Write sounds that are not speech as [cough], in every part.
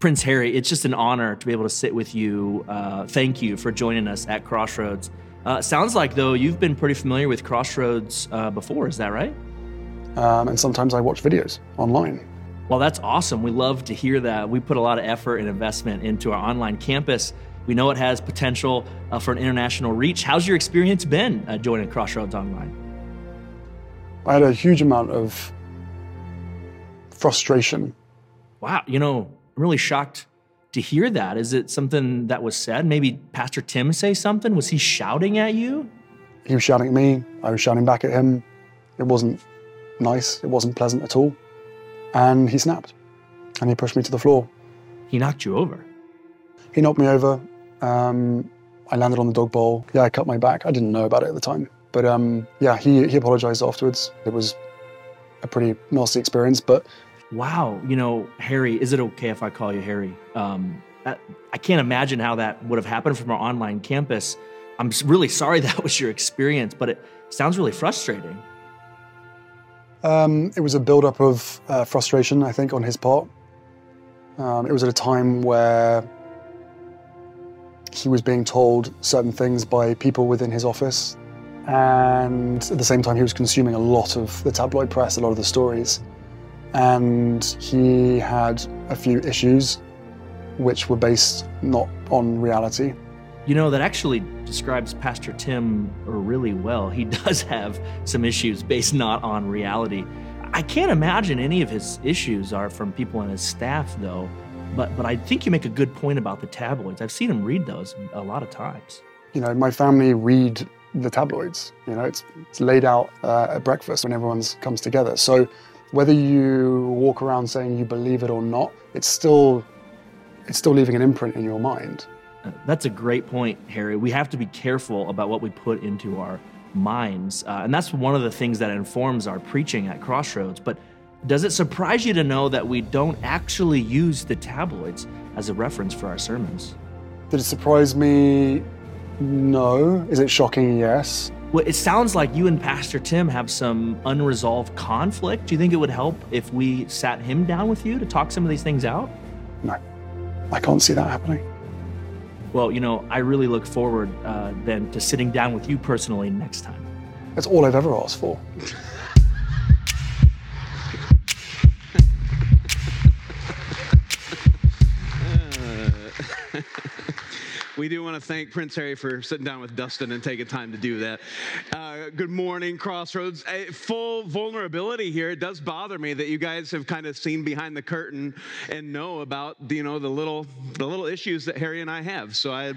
Prince Harry, it's just an honor to be able to sit with you. Uh, thank you for joining us at Crossroads. Uh, sounds like, though, you've been pretty familiar with Crossroads uh, before, is that right? Um, and sometimes I watch videos online. Well, that's awesome. We love to hear that. We put a lot of effort and investment into our online campus. We know it has potential uh, for an international reach. How's your experience been uh, joining Crossroads Online? I had a huge amount of frustration. Wow, you know, I'm really shocked to hear that. Is it something that was said? Maybe Pastor Tim say something? Was he shouting at you? He was shouting at me. I was shouting back at him. It wasn't nice. It wasn't pleasant at all. And he snapped and he pushed me to the floor. He knocked you over. He knocked me over. Um, I landed on the dog bowl. Yeah, I cut my back. I didn't know about it at the time. But um, yeah, he, he apologized afterwards. It was a pretty nasty experience, but wow, you know, Harry, is it okay if I call you Harry? Um, I can't imagine how that would have happened from our online campus. I'm really sorry [laughs] that was your experience, but it sounds really frustrating. Um, it was a build-up of uh, frustration, I think, on his part. Um, it was at a time where he was being told certain things by people within his office, and at the same time, he was consuming a lot of the tabloid press, a lot of the stories and he had a few issues which were based not on reality. You know, that actually describes Pastor Tim really well. He [laughs] does have some issues based not on reality. I can't imagine any of his issues are from people on his staff, though. But, but I think you make a good point about the tabloids. I've seen him read those a lot of times. You know, my family read the tabloids. You know, it's, it's laid out uh, at breakfast when everyone comes together. So whether you walk around saying you believe it or not, it's still it's still leaving an imprint in your mind. That's a great point, Harry. We have to be careful about what we put into our minds, uh, and that's one of the things that informs our preaching at Crossroads. But does it surprise you to know that we don't actually use the tabloids as a reference for our sermons? Did it surprise me? No. Is it shocking? Yes. Well, it sounds like you and Pastor Tim have some unresolved conflict. Do you think it would help if we sat him down with you to talk some of these things out? No, I can't see that happening. Well, you know, I really look forward uh, then to sitting down with you personally next time. That's all I've ever asked for. [laughs] we do want to thank Prince Harry for sitting down with Dustin and taking time to do that. Uh, good morning, Crossroads. A full vulnerability here. It does bother me that you guys have kind of seen behind the curtain and know about you know the little the little issues that Harry and I have. So I,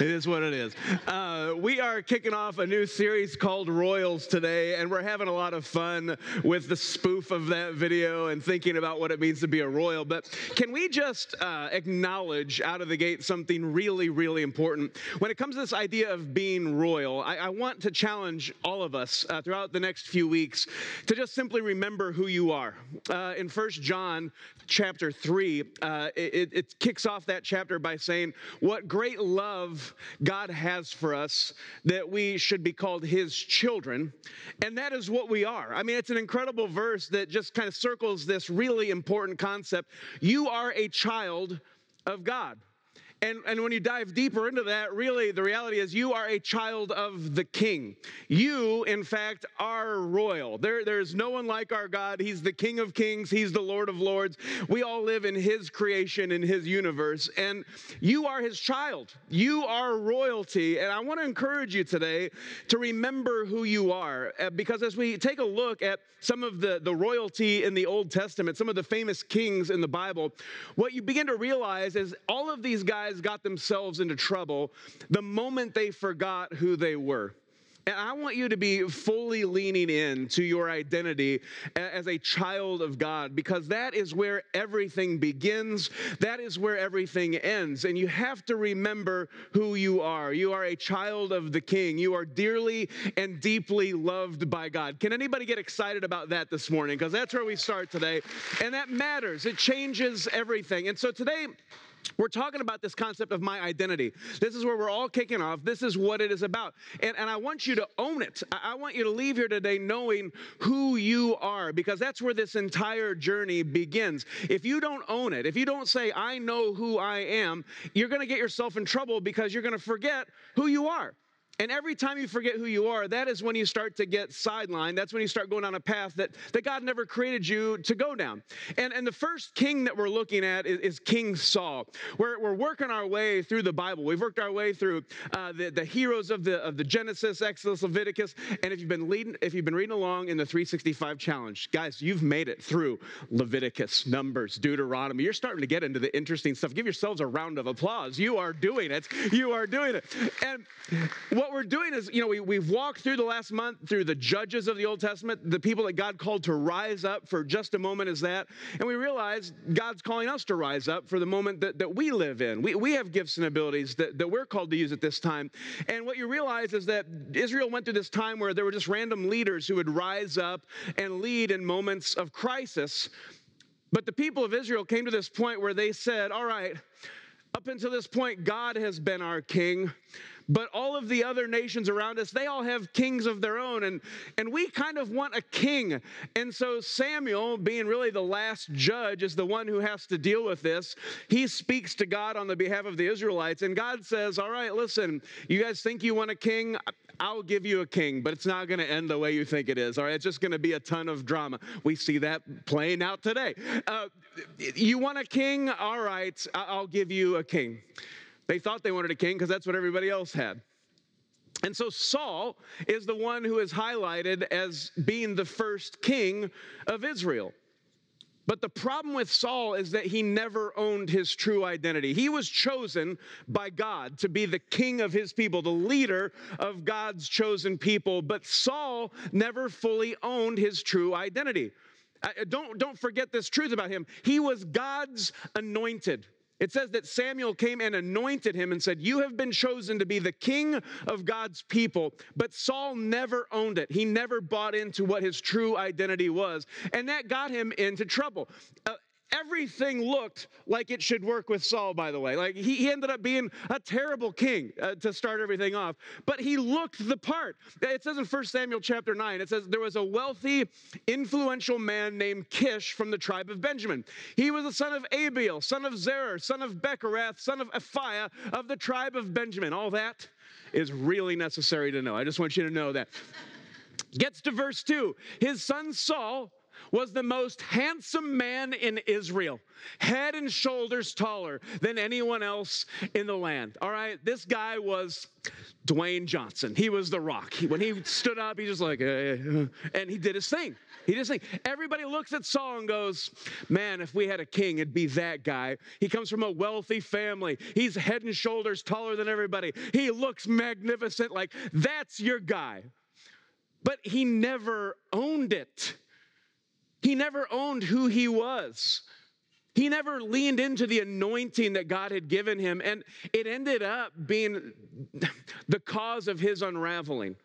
it is what it is. Uh, we are kicking off a new series called Royals today, and we're having a lot of fun with the spoof of that video and thinking about what it means to be a royal. But can we just uh, acknowledge out of the gate something really, really important. When it comes to this idea of being royal, I, I want to challenge all of us uh, throughout the next few weeks to just simply remember who you are. Uh, in First John chapter 3, uh, it, it kicks off that chapter by saying, What great love God has for us that we should be called his children. And that is what we are. I mean, it's an incredible verse that just kind of circles this really important concept. You are a child of God. And, and when you dive deeper into that, really the reality is you are a child of the king. You, in fact, are royal. There, there's no one like our God. He's the king of kings, he's the lord of lords. We all live in his creation, in his universe. And you are his child. You are royalty. And I want to encourage you today to remember who you are. Uh, because as we take a look at some of the, the royalty in the Old Testament, some of the famous kings in the Bible, what you begin to realize is all of these guys guys got themselves into trouble the moment they forgot who they were. And I want you to be fully leaning in to your identity as a child of God because that is where everything begins. That is where everything ends. And you have to remember who you are. You are a child of the King. You are dearly and deeply loved by God. Can anybody get excited about that this morning? Because that's where we start today. And that matters, it changes everything. And so today, we're talking about this concept of my identity. This is where we're all kicking off. This is what it is about. And, and I want you to own it. I, I want you to leave here today knowing who you are, because that's where this entire journey begins. If you don't own it, if you don't say, I know who I am, you're going to get yourself in trouble because you're going to forget who you are. And every time you forget who you are, that is when you start to get sidelined. That's when you start going on a path that, that God never created you to go down. And, and the first king that we're looking at is, is King Saul. We're, we're working our way through the Bible. We've worked our way through uh, the, the heroes of the, of the Genesis, Exodus, Leviticus. And if you've, been leading, if you've been reading along in the 365 challenge, guys, you've made it through Leviticus, Numbers, Deuteronomy. You're starting to get into the interesting stuff. Give yourselves a round of applause. You are doing it. You are doing it. And what we're doing is, you know, we, we've walked through the last month through the judges of the Old Testament, the people that God called to rise up for just a moment as that. And we realize God's calling us to rise up for the moment that, that we live in. We, we have gifts and abilities that, that we're called to use at this time. And what you realize is that Israel went through this time where there were just random leaders who would rise up and lead in moments of crisis. But the people of Israel came to this point where they said, All right, up until this point, God has been our king. But all of the other nations around us, they all have kings of their own. And, and we kind of want a king. And so Samuel, being really the last judge, is the one who has to deal with this. He speaks to God on the behalf of the Israelites. And God says, All right, listen, you guys think you want a king? I'll give you a king, but it's not going to end the way you think it is. All right, it's just going to be a ton of drama. We see that playing out today. Uh, you want a king? All right, I'll give you a king. They thought they wanted a king because that's what everybody else had. And so Saul is the one who is highlighted as being the first king of Israel. But the problem with Saul is that he never owned his true identity. He was chosen by God to be the king of his people, the leader of God's chosen people. But Saul never fully owned his true identity. Don't, don't forget this truth about him. He was God's anointed. It says that Samuel came and anointed him and said, You have been chosen to be the king of God's people. But Saul never owned it. He never bought into what his true identity was. And that got him into trouble. Uh, everything looked like it should work with Saul, by the way. Like he, he ended up being a terrible king uh, to start everything off, but he looked the part. It says in 1 Samuel chapter 9, it says, There was a wealthy, influential man named Kish from the tribe of Benjamin. He was the son of Abiel, son of Zerah, son of Bechorath, son of Aphiah of the tribe of Benjamin. All that is really necessary to know. I just want you to know that. Gets to verse 2. His son Saul was the most handsome man in Israel, head and shoulders taller than anyone else in the land. All right, this guy was Dwayne Johnson. He was the rock. He, when he stood up, he just like, uh, uh, and he did his thing. He just thing. everybody looks at Saul and goes, "Man, if we had a king, it'd be that guy. He comes from a wealthy family. He's head and shoulders taller than everybody. He looks magnificent. Like that's your guy." But he never owned it. He never owned who he was. He never leaned into the anointing that God had given him, and it ended up being [laughs] the cause of his unraveling.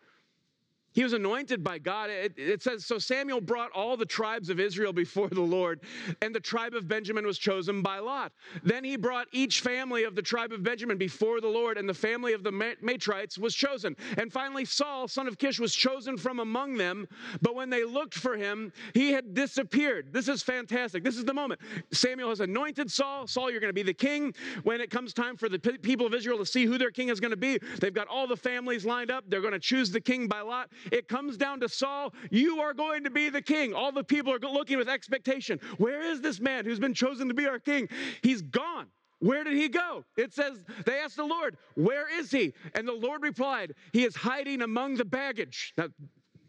He was anointed by God. It, it, says, So Samuel brought all the tribes of Israel before the Lord, and the tribe of Benjamin was chosen by Lot. Then he brought each family of the tribe of Benjamin before the Lord, and the family of the Matrites was chosen. And finally, Saul, son of Kish, was chosen from among them. But when they looked for him, he had disappeared. This is fantastic. This is the moment. Samuel has anointed Saul. Saul, you're going to be the king. When it comes time for the people of Israel to see who their king is going to be, they've got all the families lined up. They're going to choose the king by Lot. It comes down to Saul, you are going to be the king. All the people are looking with expectation. Where is this man who's been chosen to be our king? He's gone. Where did he go? It says, they asked the Lord, Where is he? And the Lord replied, He is hiding among the baggage. Now,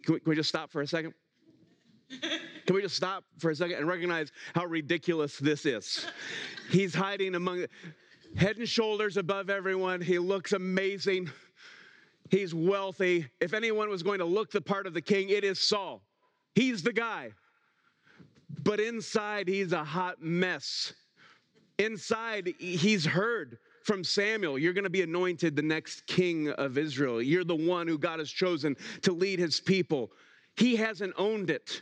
can we, can we just stop for a second? [laughs] Can we just stop for a second and recognize how ridiculous this is? He's hiding among head and shoulders above everyone. He looks amazing. He's wealthy. If anyone was going to look the part of the king, it is Saul. He's the guy. But inside, he's a hot mess. Inside, he's heard from Samuel, you're going to be anointed the next king of Israel. You're the one who God has chosen to lead his people. He hasn't owned it.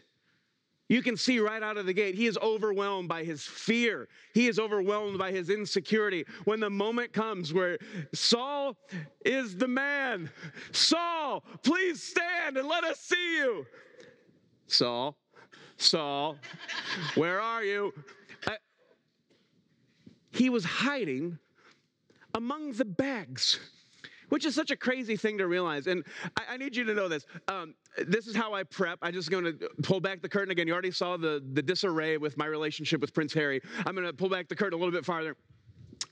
You can see right out of the gate, he is overwhelmed by his fear. He is overwhelmed by his insecurity. When the moment comes where Saul is the man, Saul, please stand and let us see you. Saul, Saul, where are you? I, he was hiding among the bags which is such a crazy thing to realize. And I, I need you to know this. Um, this is how I prep. I'm just going to pull back the curtain again. You already saw the, the disarray with my relationship with Prince Harry. I'm going to pull back the curtain a little bit farther.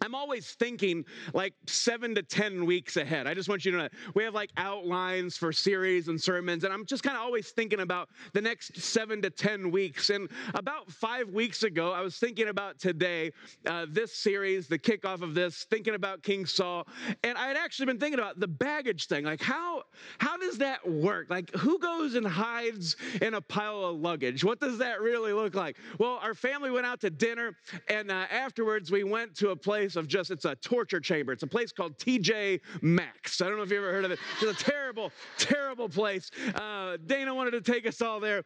I'm always thinking like seven to 10 weeks ahead. I just want you to know we have like outlines for series and sermons, and I'm just kind of always thinking about the next seven to 10 weeks. And about five weeks ago, I was thinking about today, uh, this series, the kickoff of this, thinking about King Saul. And I had actually been thinking about the baggage thing. Like, how, how does that work? Like, who goes and hides in a pile of luggage? What does that really look like? Well, our family went out to dinner, and uh, afterwards, we went to a place place of just, it's a torture chamber. It's a place called TJ Maxx. I don't know if you've ever heard of it. It's a terrible, terrible place. Uh, Dana wanted to take us all there.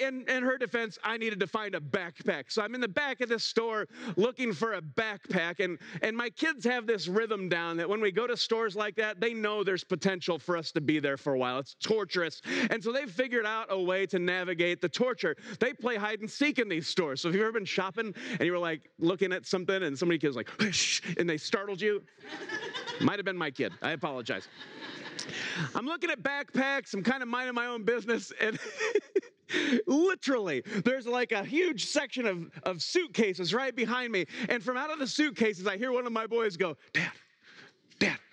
In, in her defense, I needed to find a backpack. So I'm in the back of this store looking for a backpack. And, and my kids have this rhythm down that when we go to stores like that, they know there's potential for us to be there for a while. It's torturous. And so they've figured out a way to navigate the torture. They play hide and seek in these stores. So if you've ever been shopping and you were like looking at something and somebody was like, and they startled you? [laughs] Might have been my kid. I apologize. I'm looking at backpacks. I'm kind of minding my own business. And [laughs] literally, there's like a huge section of, of suitcases right behind me. And from out of the suitcases, I hear one of my boys go, Dad, Dad. [laughs]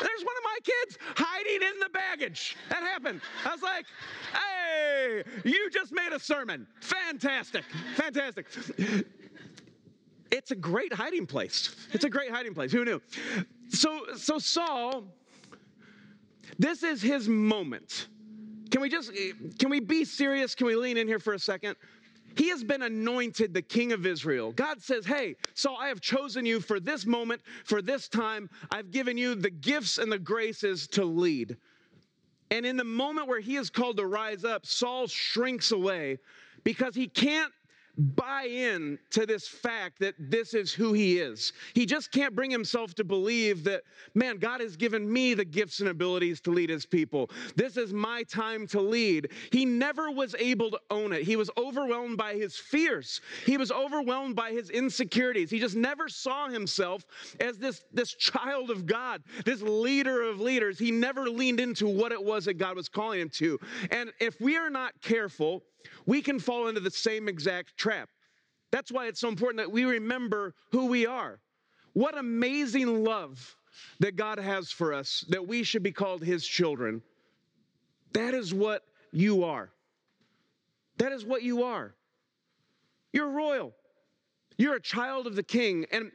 There's one of my kids hiding in the baggage. That happened. I was like, hey, you just made a sermon. Fantastic. Fantastic. It's a great hiding place. It's a great hiding place. Who knew? So, so Saul, this is his moment. Can we just can we be serious? Can we lean in here for a second? He has been anointed the king of Israel. God says, Hey, Saul, I have chosen you for this moment, for this time. I've given you the gifts and the graces to lead. And in the moment where he is called to rise up, Saul shrinks away because he can't buy in to this fact that this is who he is. He just can't bring himself to believe that, man, God has given me the gifts and abilities to lead his people. This is my time to lead. He never was able to own it. He was overwhelmed by his fears, he was overwhelmed by his insecurities. He just never saw himself as this, this child of God, this leader of leaders. He never leaned into what it was that God was calling him to. And if we are not careful, we can fall into the same exact trap. That's why it's so important that we remember who we are. What amazing love that God has for us, that we should be called His children. That is what you are. That is what you are. You're royal. You're a child of the king. And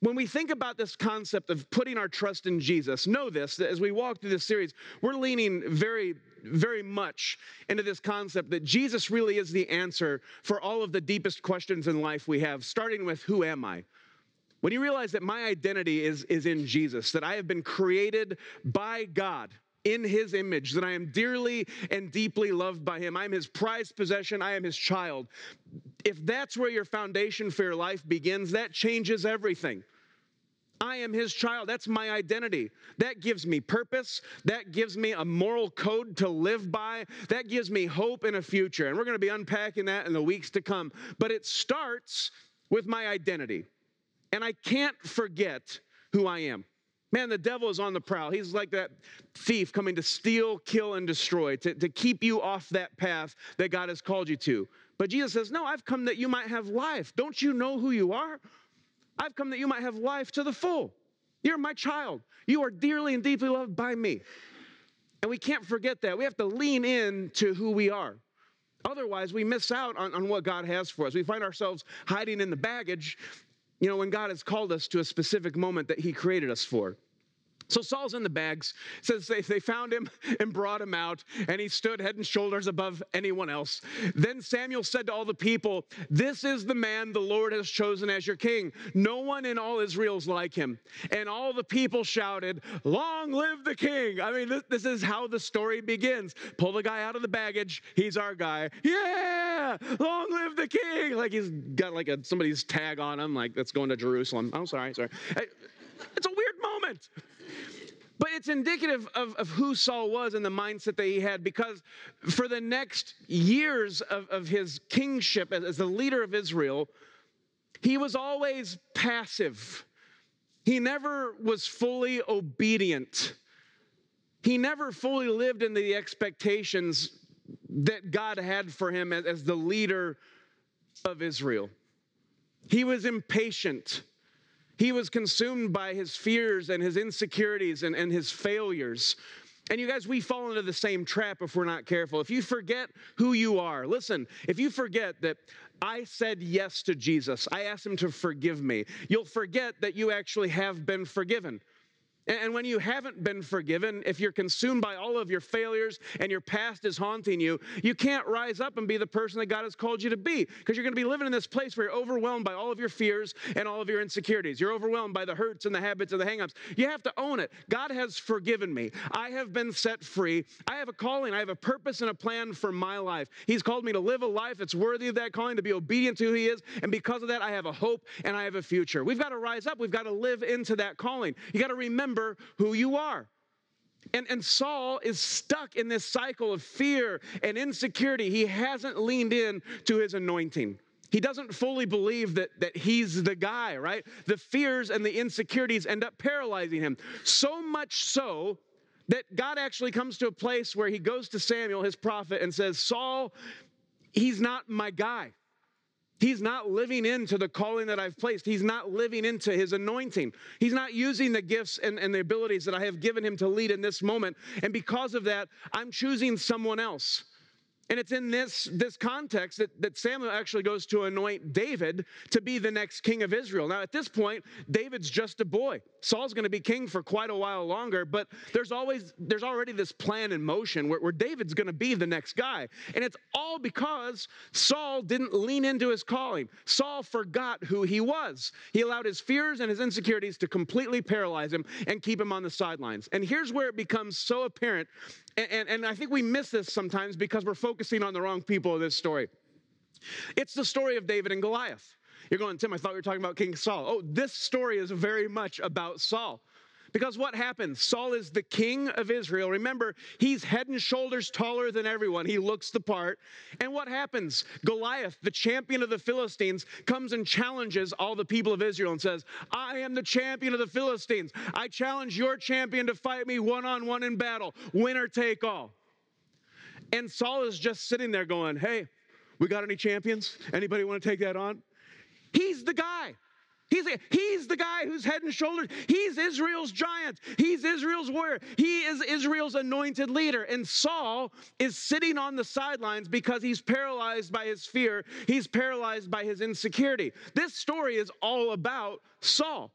when we think about this concept of putting our trust in Jesus, know this that as we walk through this series, we're leaning very, very much into this concept that Jesus really is the answer for all of the deepest questions in life we have, starting with who am I? When you realize that my identity is, is in Jesus, that I have been created by God in his image, that I am dearly and deeply loved by him. I am his prized possession. I am his child. If that's where your foundation for your life begins, that changes everything. I am his child. That's my identity. That gives me purpose. That gives me a moral code to live by. That gives me hope in a future. And we're going to be unpacking that in the weeks to come. But it starts with my identity. And I can't forget who I am. Man, the devil is on the prowl. He's like that thief coming to steal, kill, and destroy, to, to keep you off that path that God has called you to. But Jesus says, No, I've come that you might have life. Don't you know who you are? I've come that you might have life to the full. You're my child. You are dearly and deeply loved by me. And we can't forget that. We have to lean in to who we are. Otherwise, we miss out on, on what God has for us. We find ourselves hiding in the baggage you know, when God has called us to a specific moment that He created us for. So Saul's in the bags. Says they, they found him [laughs] and brought him out, and he stood head and shoulders above anyone else. Then Samuel said to all the people, This is the man the Lord has chosen as your king. No one in all Israel's like him. And all the people shouted, Long live the king. I mean, this, this is how the story begins. Pull the guy out of the baggage. He's our guy. Yeah, long live the king. Like he's got like a somebody's tag on him, like that's going to Jerusalem. Oh, sorry, sorry. It's a weird moment. But it's indicative of, of who Saul was and the mindset that he had because for the next years of, of his kingship as, as the leader of Israel, he was always passive. He never was fully obedient. He never fully lived in the expectations that God had for him as, as the leader of Israel. He was impatient. He was consumed by his fears and his insecurities and, and his failures. And you guys, we fall into the same trap if we're not careful. If you forget who you are, listen, if you forget that I said yes to Jesus, I asked him to forgive me, you'll forget that you actually have been forgiven. And when you haven't been forgiven, if you're consumed by all of your failures and your past is haunting you, you can't rise up and be the person that God has called you to be because you're going to be living in this place where you're overwhelmed by all of your fears and all of your insecurities. You're overwhelmed by the hurts and the habits and the hangups. You have to own it. God has forgiven me. I have been set free. I have a calling. I have a purpose and a plan for my life. He's called me to live a life that's worthy of that calling, to be obedient to who He is. And because of that, I have a hope and I have a future. We've got to rise up. We've got to live into that calling. You got to remember remember who you are. And, and Saul is stuck in this cycle of fear and insecurity. He hasn't leaned in to his anointing. He doesn't fully believe that, that he's the guy, right? The fears and the insecurities end up paralyzing him. So much so that God actually comes to a place where he goes to Samuel, his prophet, and says, Saul, he's not my guy. He's not living into the calling that I've placed. He's not living into his anointing. He's not using the gifts and, and, the abilities that I have given him to lead in this moment. And because of that, I'm choosing someone else. And it's in this, this context that, that Samuel actually goes to anoint David to be the next king of Israel. Now, at this point, David's just a boy. Saul's going to be king for quite a while longer, but there's always there's already this plan in motion where, where David's going to be the next guy. And it's all because Saul didn't lean into his calling. Saul forgot who he was. He allowed his fears and his insecurities to completely paralyze him and keep him on the sidelines. And here's where it becomes so apparent and, and, and I think we miss this sometimes because we're focusing on the wrong people in this story. It's the story of David and Goliath. You're going, Tim, I thought we were talking about King Saul. Oh, this story is very much about Saul. Because what happens? Saul is the king of Israel. Remember, he's head and shoulders taller than everyone. He looks the part. And what happens? Goliath, the champion of the Philistines, comes and challenges all the people of Israel and says, I am the champion of the Philistines. I challenge your champion to fight me one on one in battle, winner take all. And Saul is just sitting there going, Hey, we got any champions? Anybody want to take that on? He's the guy. He's, he's the guy who's head and shoulders. He's Israel's giant. He's Israel's warrior. He is Israel's anointed leader. And Saul is sitting on the sidelines because he's paralyzed by his fear. He's paralyzed by his insecurity. This story is all about Saul.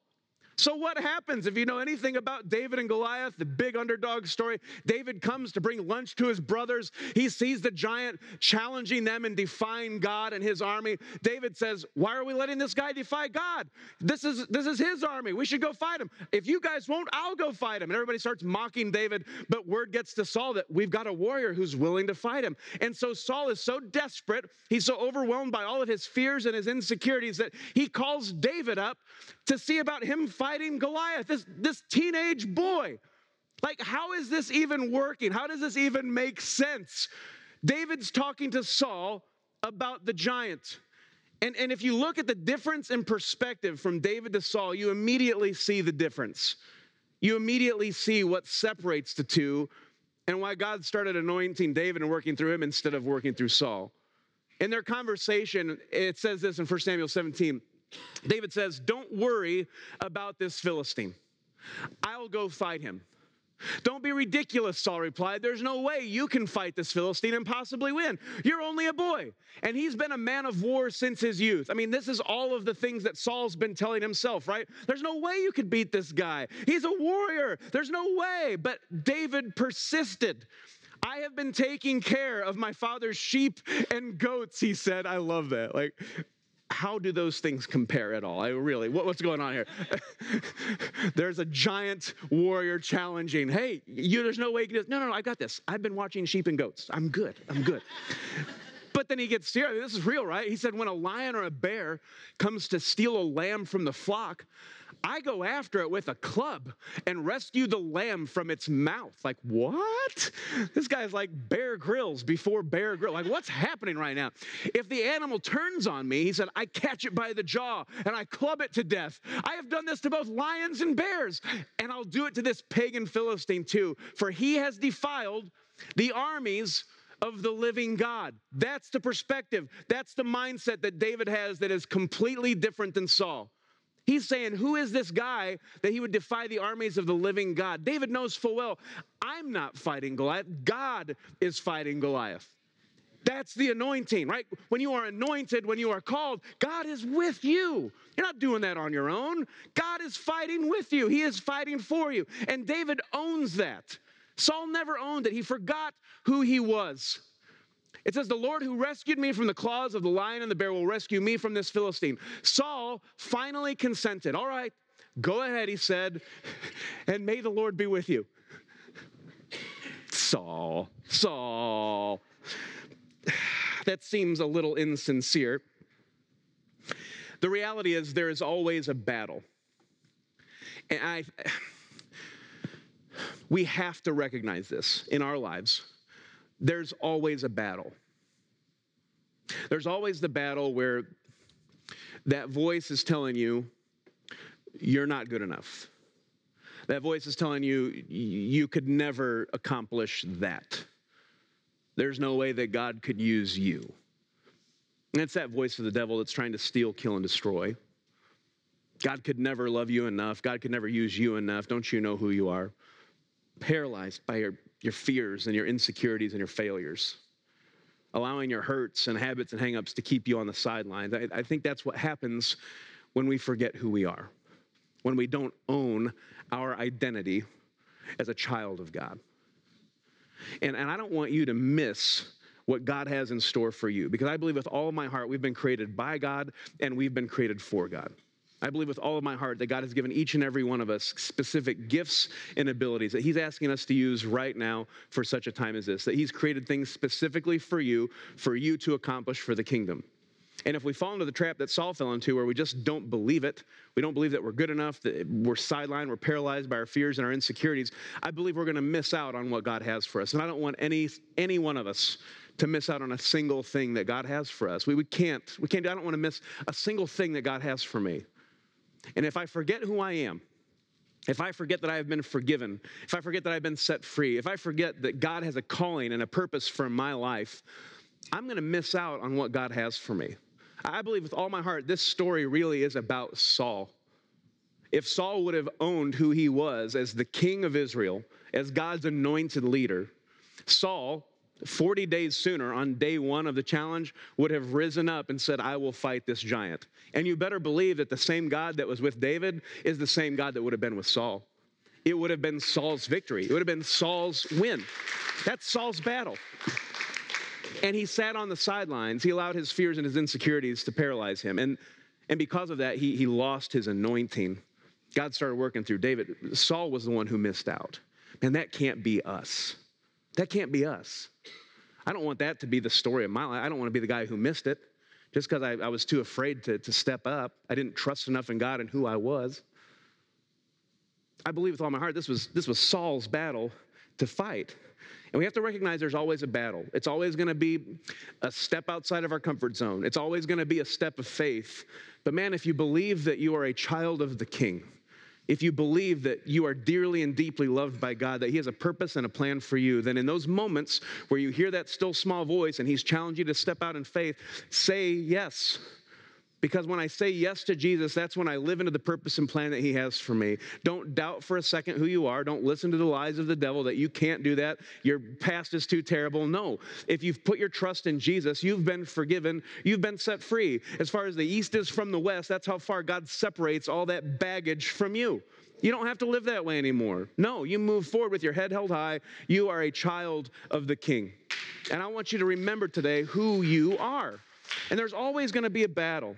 So, what happens if you know anything about David and Goliath, the big underdog story? David comes to bring lunch to his brothers. He sees the giant challenging them and defying God and his army. David says, Why are we letting this guy defy God? This is, this is his army. We should go fight him. If you guys won't, I'll go fight him. And everybody starts mocking David. But word gets to Saul that we've got a warrior who's willing to fight him. And so Saul is so desperate, he's so overwhelmed by all of his fears and his insecurities that he calls David up to see about him fighting Goliath, this, this teenage boy. Like, how is this even working? How does this even make sense? David's talking to Saul about the giant. And, and if you look at the difference in perspective from David to Saul, you immediately see the difference. You immediately see what separates the two and why God started anointing David and working through him instead of working through Saul. In their conversation, it says this in 1 Samuel 17 David says, Don't worry about this Philistine. I'll go fight him. Don't be ridiculous, Saul replied. There's no way you can fight this Philistine and possibly win. You're only a boy. And he's been a man of war since his youth. I mean, this is all of the things that Saul's been telling himself, right? There's no way you could beat this guy. He's a warrior. There's no way. But David persisted. I have been taking care of my father's sheep and goats, he said. I love that. Like, how do those things compare at all? I really, what, what's going on here? [laughs] there's a giant warrior challenging, hey, you, there's no way you can do this. No, no, no, I got this. I've been watching sheep and goats. I'm good. I'm good. [laughs] But then he gets serious. This is real, right? He said, when a lion or a bear comes to steal a lamb from the flock, I go after it with a club and rescue the lamb from its mouth. Like, what? This guy's like Bear Grylls before Bear Grylls. Like, what's happening right now? If the animal turns on me, he said, I catch it by the jaw and I club it to death. I have done this to both lions and bears, and I'll do it to this pagan Philistine too, for he has defiled the armies of the living God. That's the perspective. That's the mindset that David has that is completely different than Saul. He's saying, Who is this guy that he would defy the armies of the living God? David knows full well, I'm not fighting Goliath. God is fighting Goliath. That's the anointing, right? When you are anointed, when you are called, God is with you. You're not doing that on your own. God is fighting with you, He is fighting for you. And David owns that. Saul never owned it, he forgot who he was. It says, The Lord who rescued me from the claws of the lion and the bear will rescue me from this Philistine. Saul finally consented. All right, go ahead, he said, [laughs] and may the Lord be with you. Saul, Saul. [sighs] That seems a little insincere. The reality is, there is always a battle. And I, [sighs] we have to recognize this in our lives there's always a battle. There's always the battle where that voice is telling you, you're not good enough. That voice is telling you, you could never accomplish that. There's no way that God could use you. And it's that voice of the devil that's trying to steal, kill, and destroy. God could never love you enough. God could never use you enough. Don't you know who you are? Paralyzed by your your fears and your insecurities and your failures, allowing your hurts and habits and hangups to keep you on the sidelines. I, I think that's what happens when we forget who we are, when we don't own our identity as a child of God. And, and I don't want you to miss what God has in store for you because I believe with all my heart we've been created by God and we've been created for God. I believe with all of my heart that God has given each and every one of us specific gifts and abilities that He's asking us to use right now for such a time as this. That He's created things specifically for you, for you to accomplish for the kingdom. And if we fall into the trap that Saul fell into, where we just don't believe it, we don't believe that we're good enough, that we're sidelined, we're paralyzed by our fears and our insecurities, I believe we're going to miss out on what God has for us. And I don't want any any one of us to miss out on a single thing that God has for us. We, we can't. We can't. I don't want to miss a single thing that God has for me. And if I forget who I am, if I forget that I have been forgiven, if I forget that I've been set free, if I forget that God has a calling and a purpose for my life, I'm going to miss out on what God has for me. I believe with all my heart, this story really is about Saul. If Saul would have owned who he was as the king of Israel, as God's anointed leader, Saul 40 days sooner, on day one of the challenge, would have risen up and said, I will fight this giant. And you better believe that the same God that was with David is the same God that would have been with Saul. It would have been Saul's victory, it would have been Saul's win. That's Saul's battle. And he sat on the sidelines. He allowed his fears and his insecurities to paralyze him. And, and because of that, he, he lost his anointing. God started working through David. Saul was the one who missed out. And that can't be us. That can't be us. I don't want that to be the story of my life. I don't want to be the guy who missed it just because I, I, was too afraid to, to step up. I didn't trust enough in God and who I was. I believe with all my heart this was, this was Saul's battle to fight. And we have to recognize there's always a battle. It's always going to be a step outside of our comfort zone. It's always going to be a step of faith. But man, if you believe that you are a child of the king, if you believe that you are dearly and deeply loved by God, that He has a purpose and a plan for you, then in those moments where you hear that still small voice and He's challenging you to step out in faith, say yes. Because when I say yes to Jesus, that's when I live into the purpose and plan that He has for me. Don't doubt for a second who you are. Don't listen to the lies of the devil that you can't do that. Your past is too terrible. No. If you've put your trust in Jesus, you've been forgiven, you've been set free. As far as the east is from the west, that's how far God separates all that baggage from you. You don't have to live that way anymore. No, you move forward with your head held high. You are a child of the King. And I want you to remember today who you are. And there's always going to be a battle.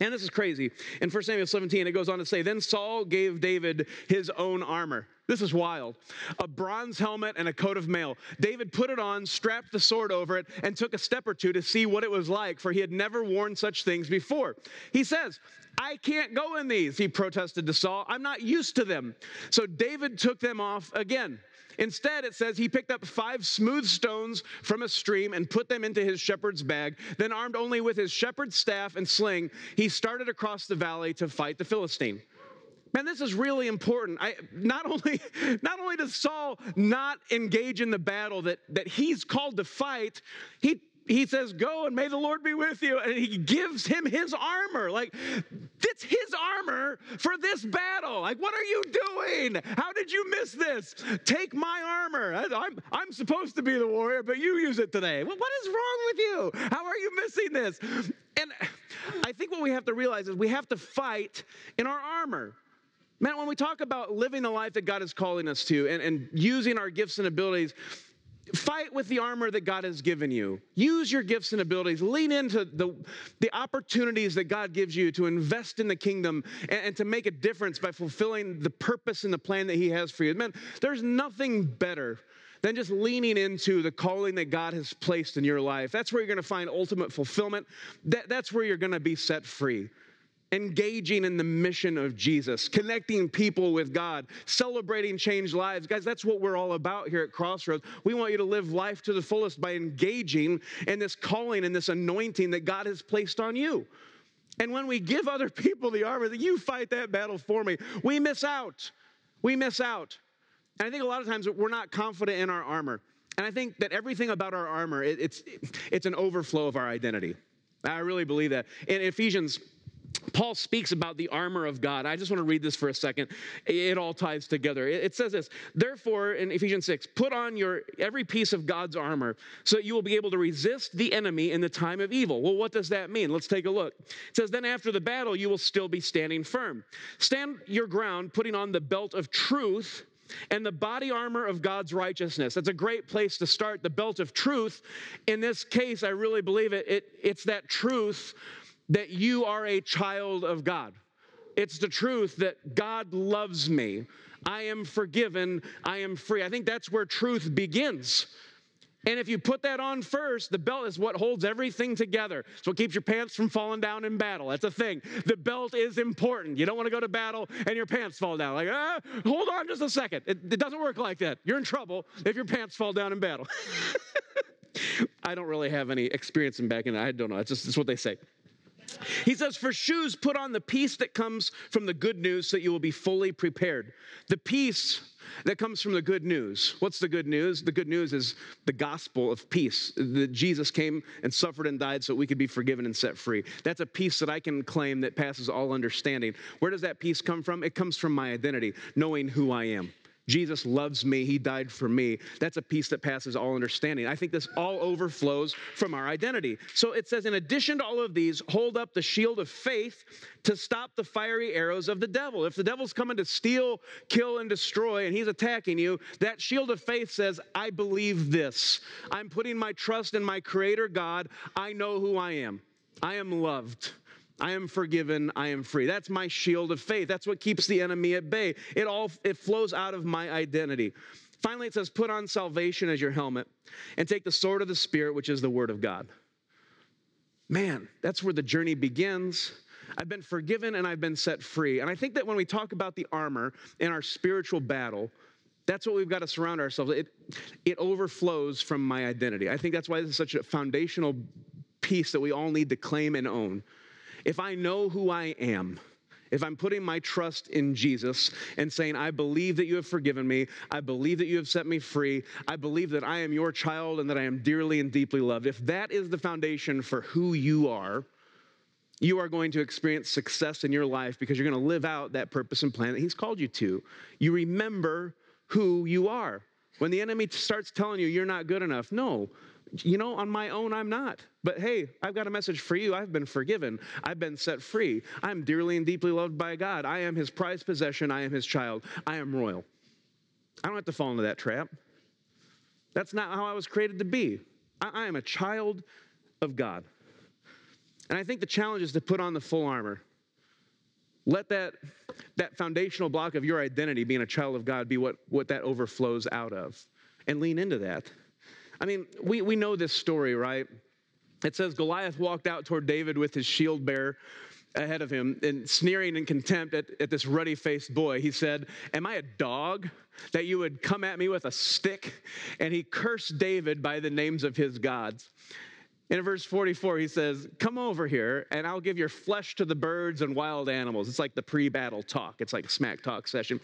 And this is crazy. In 1 Samuel 17, it goes on to say, Then Saul gave David his own armor. This is wild. A bronze helmet and a coat of mail. David put it on, strapped the sword over it, and took a step or two to see what it was like, for he had never worn such things before. He says, I can't go in these, he protested to Saul. I'm not used to them. So David took them off again. Instead, it says he picked up five smooth stones from a stream and put them into his shepherd's bag. Then, armed only with his shepherd's staff and sling, he started across the valley to fight the Philistine. Man, this is really important. I, not, only, [laughs] not only does Saul not engage in the battle that, that he's called to fight, he he says, Go and may the Lord be with you. And he gives him his armor. Like, it's his armor for this battle. Like, what are you doing? How did you miss this? Take my armor. I'm, I'm supposed to be the warrior, but you use it today. Well, What is wrong with you? How are you missing this? And I think what we have to realize is we have to fight in our armor. Man, when we talk about living the life that God is calling us to and, and using our gifts and abilities, Fight with the armor that God has given you. Use your gifts and abilities. Lean into the, the opportunities that God gives you to invest in the kingdom and, and, to make a difference by fulfilling the purpose and the plan that He has for you. Man, there's nothing better than just leaning into the calling that God has placed in your life. That's where you're going to find ultimate fulfillment. That, that's where you're going to be set free engaging in the mission of Jesus, connecting people with God, celebrating changed lives. Guys, that's what we're all about here at Crossroads. We want you to live life to the fullest by engaging in this calling and this anointing that God has placed on you. And when we give other people the armor that you fight that battle for me, we miss out. We miss out. And I think a lot of times we're not confident in our armor. And I think that everything about our armor, it's, it's an overflow of our identity. I really believe that. In Ephesians Paul speaks about the armor of God. I just want to read this for a second. It all ties together. It says this, therefore, in Ephesians 6, put on your every piece of God's armor so that you will be able to resist the enemy in the time of evil. Well, what does that mean? Let's take a look. It says, then after the battle, you will still be standing firm. Stand your ground, putting on the belt of truth and the body armor of God's righteousness. That's a great place to start. The belt of truth. In this case, I really believe it, it it's that truth that you are a child of God. It's the truth that God loves me. I am forgiven. I am free. I think that's where truth begins. And if you put that on first, the belt is what holds everything together. So it keeps your pants from falling down in battle. That's a thing. The belt is important. You don't want to go to battle and your pants fall down. Like, ah, hold on just a second. It, it doesn't work like that. You're in trouble if your pants fall down in battle. [laughs] I don't really have any experience in back in. I don't know. It's just it's what they say. He says, For shoes, put on the peace that comes from the good news so that you will be fully prepared. The peace that comes from the good news. What's the good news? The good news is the gospel of peace. That Jesus came and suffered and died so we could be forgiven and set free. That's a peace that I can claim that passes all understanding. Where does that peace come from? It comes from my identity, knowing who I am. Jesus loves me. He died for me. That's a peace that passes all understanding. I think this all overflows from our identity. So it says, in addition to all of these, hold up the shield of faith to stop the fiery arrows of the devil. If the devil's coming to steal, kill, and destroy, and he's attacking you, that shield of faith says, I believe this. I'm putting my trust in my creator God. I know who I am. I am loved. I am forgiven, I am free. That's my shield of faith. That's what keeps the enemy at bay. It all it flows out of my identity. Finally, it says, put on salvation as your helmet and take the sword of the Spirit, which is the word of God. Man, that's where the journey begins. I've been forgiven and I've been set free. And I think that when we talk about the armor in our spiritual battle, that's what we've got to surround ourselves. It, it overflows from my identity. I think that's why this is such a foundational piece that we all need to claim and own. If I know who I am, if I'm putting my trust in Jesus and saying, I believe that you have forgiven me, I believe that you have set me free, I believe that I am your child and that I am dearly and deeply loved, if that is the foundation for who you are, you are going to experience success in your life because you're going to live out that purpose and plan that He's called you to. You remember who you are. When the enemy starts telling you you're not good enough, no, you know, on my own, I'm not. But hey, I've got a message for you. I've been forgiven. I've been set free. I'm dearly and deeply loved by God. I am his prized possession. I am his child. I am royal. I don't have to fall into that trap. That's not how I was created to be. I, I am a child of God. And I think the challenge is to put on the full armor. Let that, that foundational block of your identity, being a child of God, be what, what that overflows out of. And lean into that. I mean, we, we know this story, right? It says Goliath walked out toward David with his shield bearer ahead of him and sneering in contempt at, at this ruddy faced boy. He said, Am I a dog that you would come at me with a stick? And he cursed David by the names of his gods. In verse 44, he says, Come over here, and I'll give your flesh to the birds and wild animals. It's like the pre battle talk, it's like a smack talk session.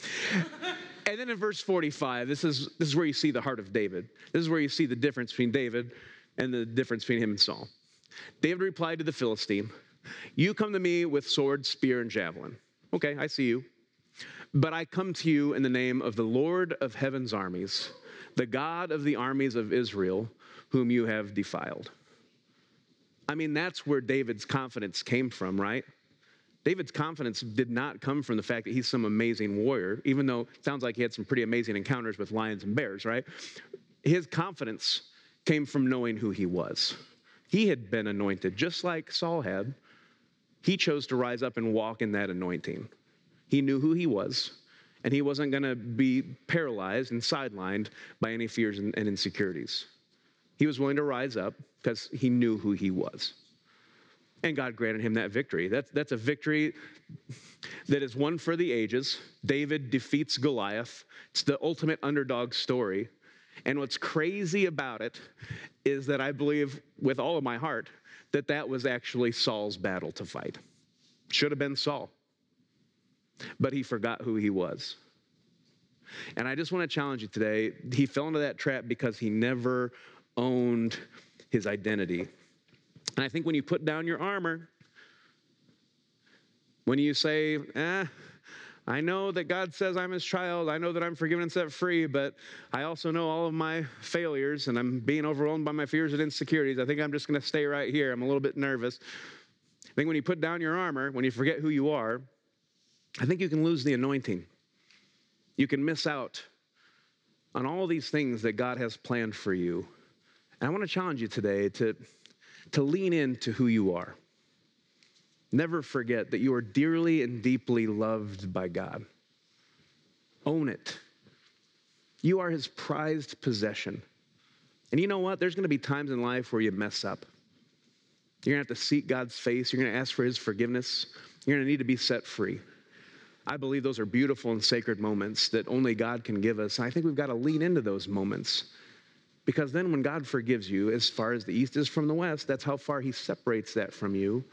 And then in verse 45, this is, this is where you see the heart of David. This is where you see the difference between David and the difference between him and Saul. David replied to the Philistine, You come to me with sword, spear, and javelin. Okay, I see you. But I come to you in the name of the Lord of heaven's armies, the God of the armies of Israel, whom you have defiled. I mean, that's where David's confidence came from, right? David's confidence did not come from the fact that he's some amazing warrior, even though it sounds like he had some pretty amazing encounters with lions and bears, right? His confidence came from knowing who he was. He had been anointed just like Saul had. He chose to rise up and walk in that anointing. He knew who he was, and he wasn't going to be paralyzed and sidelined by any fears and, insecurities. He was willing to rise up because he knew who he was. And God granted him that victory. That's, that's a victory that is one for the ages. David defeats Goliath. It's the ultimate underdog story. And what's crazy about it is that I believe with all of my heart that that was actually Saul's battle to fight. Should have been Saul. But he forgot who he was. And I just want to challenge you today. He fell into that trap because he never owned his identity. And I think when you put down your armor, when you say, eh, I know that God says I'm his child. I know that I'm forgiven and set free, but I also know all of my failures and I'm being overwhelmed by my fears and insecurities. I think I'm just going to stay right here. I'm a little bit nervous. I think when you put down your armor, when you forget who you are, I think you can lose the anointing. You can miss out on all these things that God has planned for you. And I want to challenge you today to, to lean into who you are. Never forget that you are dearly and deeply loved by God. Own it. You are his prized possession. And you know what? There's going to be times in life where you mess up. You're going to have to seek God's face. You're going to ask for his forgiveness. You're going to need to be set free. I believe those are beautiful and sacred moments that only God can give us. And I think we've got to lean into those moments because then, when God forgives you, as far as the east is from the west, that's how far He separates that from you.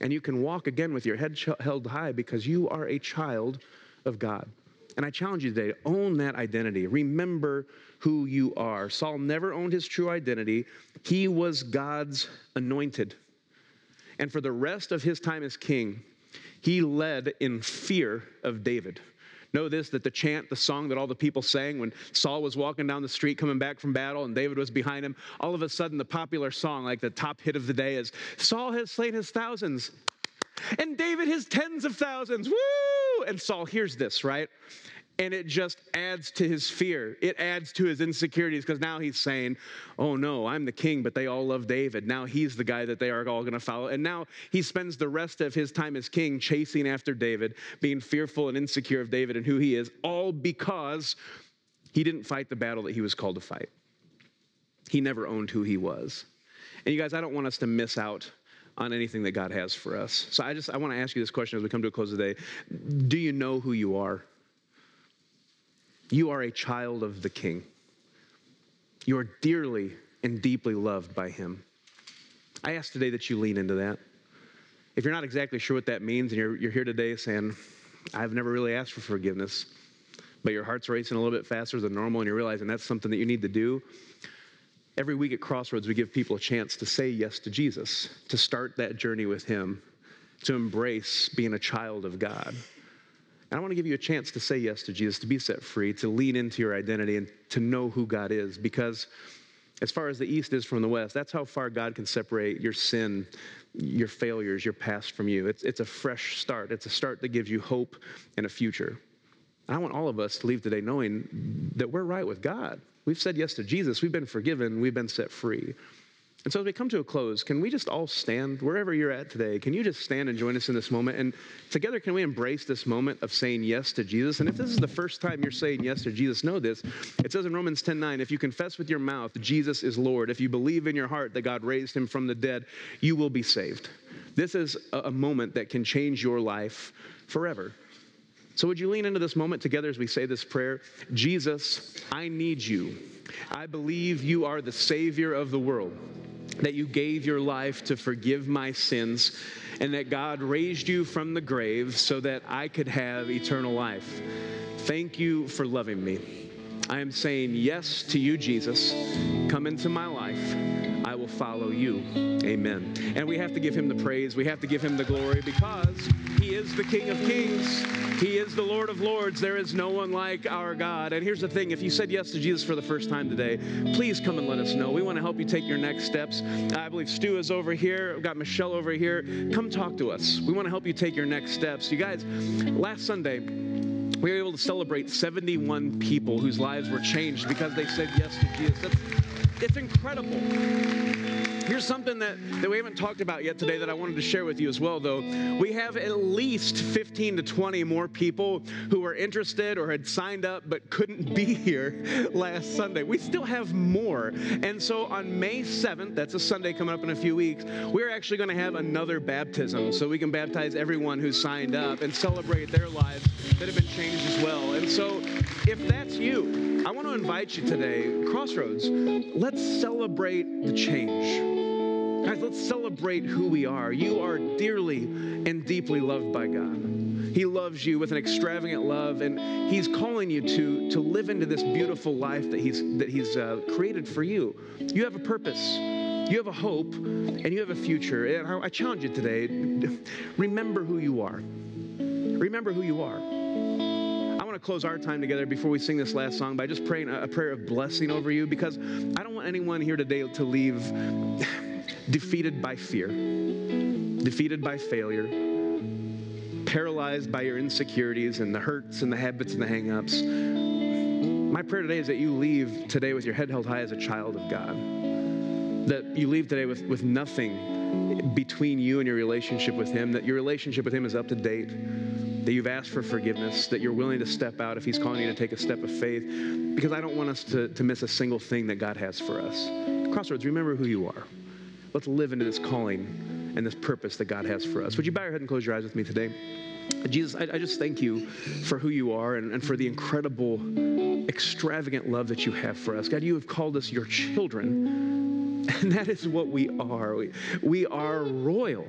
And you can walk again with your head held high because you are a child of God. And I challenge you today to own that identity. Remember who you are. Saul never owned his true identity, he was God's anointed. And for the rest of his time as king, he led in fear of David. Know this that the chant, the song that all the people sang when Saul was walking down the street coming back from battle and David was behind him, all of a sudden the popular song, like the top hit of the day, is Saul has slain his thousands and David his tens of thousands. Woo! And Saul hears this, right? And it just adds to his fear. It adds to his insecurities because now he's saying, Oh no, I'm the king, but they all love David. Now he's the guy that they are all going to follow. And now he spends the rest of his time as king chasing after David, being fearful and insecure of David and who he is, all because he didn't fight the battle that he was called to fight. He never owned who he was. And you guys, I don't want us to miss out on anything that God has for us. So I just I want to ask you this question as we come to a close today. Do you know who you are? You are a child of the King. You are dearly and deeply loved by Him. I ask today that you lean into that. If you're not exactly sure what that means and you're, you're here today saying, I've never really asked for forgiveness, but your heart's racing a little bit faster than normal and you're realizing that's something that you need to do, every week at Crossroads, we give people a chance to say yes to Jesus, to start that journey with Him. to embrace being a child of God. And I want to give you a chance to say yes to Jesus, to be set free, to lean into your identity, and to know who God is. Because as far as the East is from the West, that's how far God can separate your sin, your failures, your past from you. It's, it's a fresh start. It's a start that gives you hope and a future. I want all of us to leave today knowing that we're right with God. We've said yes to Jesus. We've been forgiven. We've been set free. And so, as we come to a close, can we just all stand wherever you're at today? Can you just stand and join us in this moment? And together, can we embrace this moment of saying yes to Jesus? And if this is the first time you're saying yes to Jesus, know this. It says in Romans 10 9, if you confess with your mouth Jesus is Lord, if you believe in your heart that God raised him from the dead, you will be saved. This is a moment that can change your life forever. So, would you lean into this moment together as we say this prayer? Jesus, I need you. I believe you are the Savior of the world that you gave your life to forgive my sins, and that God raised you from the grave so that I could have eternal life. Thank you for loving me. I am saying yes to you, Jesus. Come into my life. Will follow you. Amen. And we have to give him the praise. We have to give him the glory because he is the King of Kings. He is the Lord of Lords. There is no one like our God. And here's the thing if you said yes to Jesus for the first time today, please come and let us know. We want to help you take your next steps. I believe Stu is over here. We've got Michelle over here. Come talk to us. We want to help you take your next steps. You guys, last Sunday, we were able to celebrate 71 people whose lives were changed because they said yes to Jesus. That's, it's incredible. Here's something that, that we haven't talked about yet today that I wanted to share with you as well, though. We have at least 15 to 20 more people who were interested or had signed up but couldn't [laughs] be here last Sunday. We still have more. And so on May 7th, that's a Sunday coming up in a few weeks, we're actually going to have another baptism so we can baptize everyone who signed up and celebrate their lives that have been changed as well. And so if that's you, I want to invite you today, Crossroads, let's celebrate the change. Guys, let's celebrate who we are. You are dearly and deeply loved by God. He loves you with an extravagant love, and He's calling you to, to live into this beautiful life that He's, that he's uh, created for you. You have a purpose, you have a hope, and you have a future. And I, I challenge you today remember who you are. Remember who you are. Close our time together before we sing this last song by just praying a, a prayer of blessing over you because I don't want anyone here today to leave [laughs] defeated by fear, defeated by failure, paralyzed by your insecurities and the hurts and the habits and the hangups. My prayer today is that you leave today with your head held high as a child of God. That you leave today with, with nothing between you and your relationship with Him, that your relationship with Him is up to date, that you've asked for forgiveness, that you're willing to step out if He's calling you to take a step of faith, because I don't want us to, to miss a single thing that God has for us. Crossroads, remember who you are. Let's live into this calling and this purpose that God has for us. Would you bow your head and close your eyes with me today? Jesus, I, I just thank you for who you are and, and for the incredible, extravagant love that you have for us. God, you have called us your children, [laughs] and that is what we are. We, we are royal.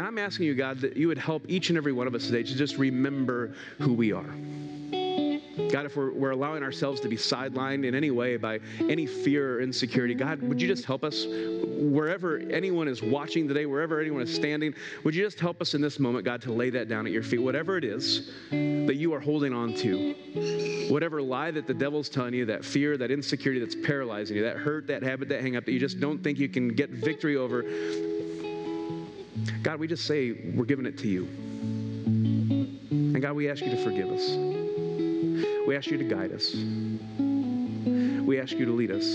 And I'm asking you, God, that you would help each and every one of us today to just remember who we are. God, if we're, we're allowing ourselves to be sidelined in any way by any fear or insecurity, God, would you just help us wherever anyone is watching today, wherever anyone is standing, would you just help us in this moment, God, to lay that down at your feet, whatever it is that you are holding on to, whatever lie that the devil's telling you, that fear, that insecurity that's paralyzing you, that hurt, that habit, that hang up that you just don't think you can get victory over. God, we just say we're giving it to you. And God, we ask you to forgive us. We ask you to guide us. We ask you to lead us.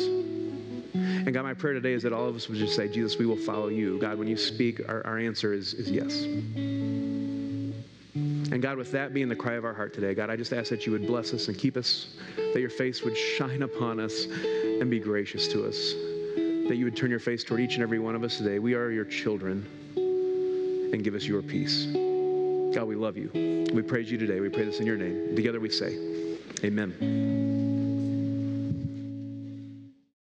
And God, my prayer today is that all of us would just say, Jesus, we will follow you. God, when you speak, our, our answer is, is yes. And God, with that being the cry of our heart today, God, I just ask that you would bless us and keep us, that your face would shine upon us and be gracious to us, that you would turn your face toward each and every one of us today. We are your children, and give us your peace. God, we love you. We praise you today. We pray this in your name. Together we say, Amen.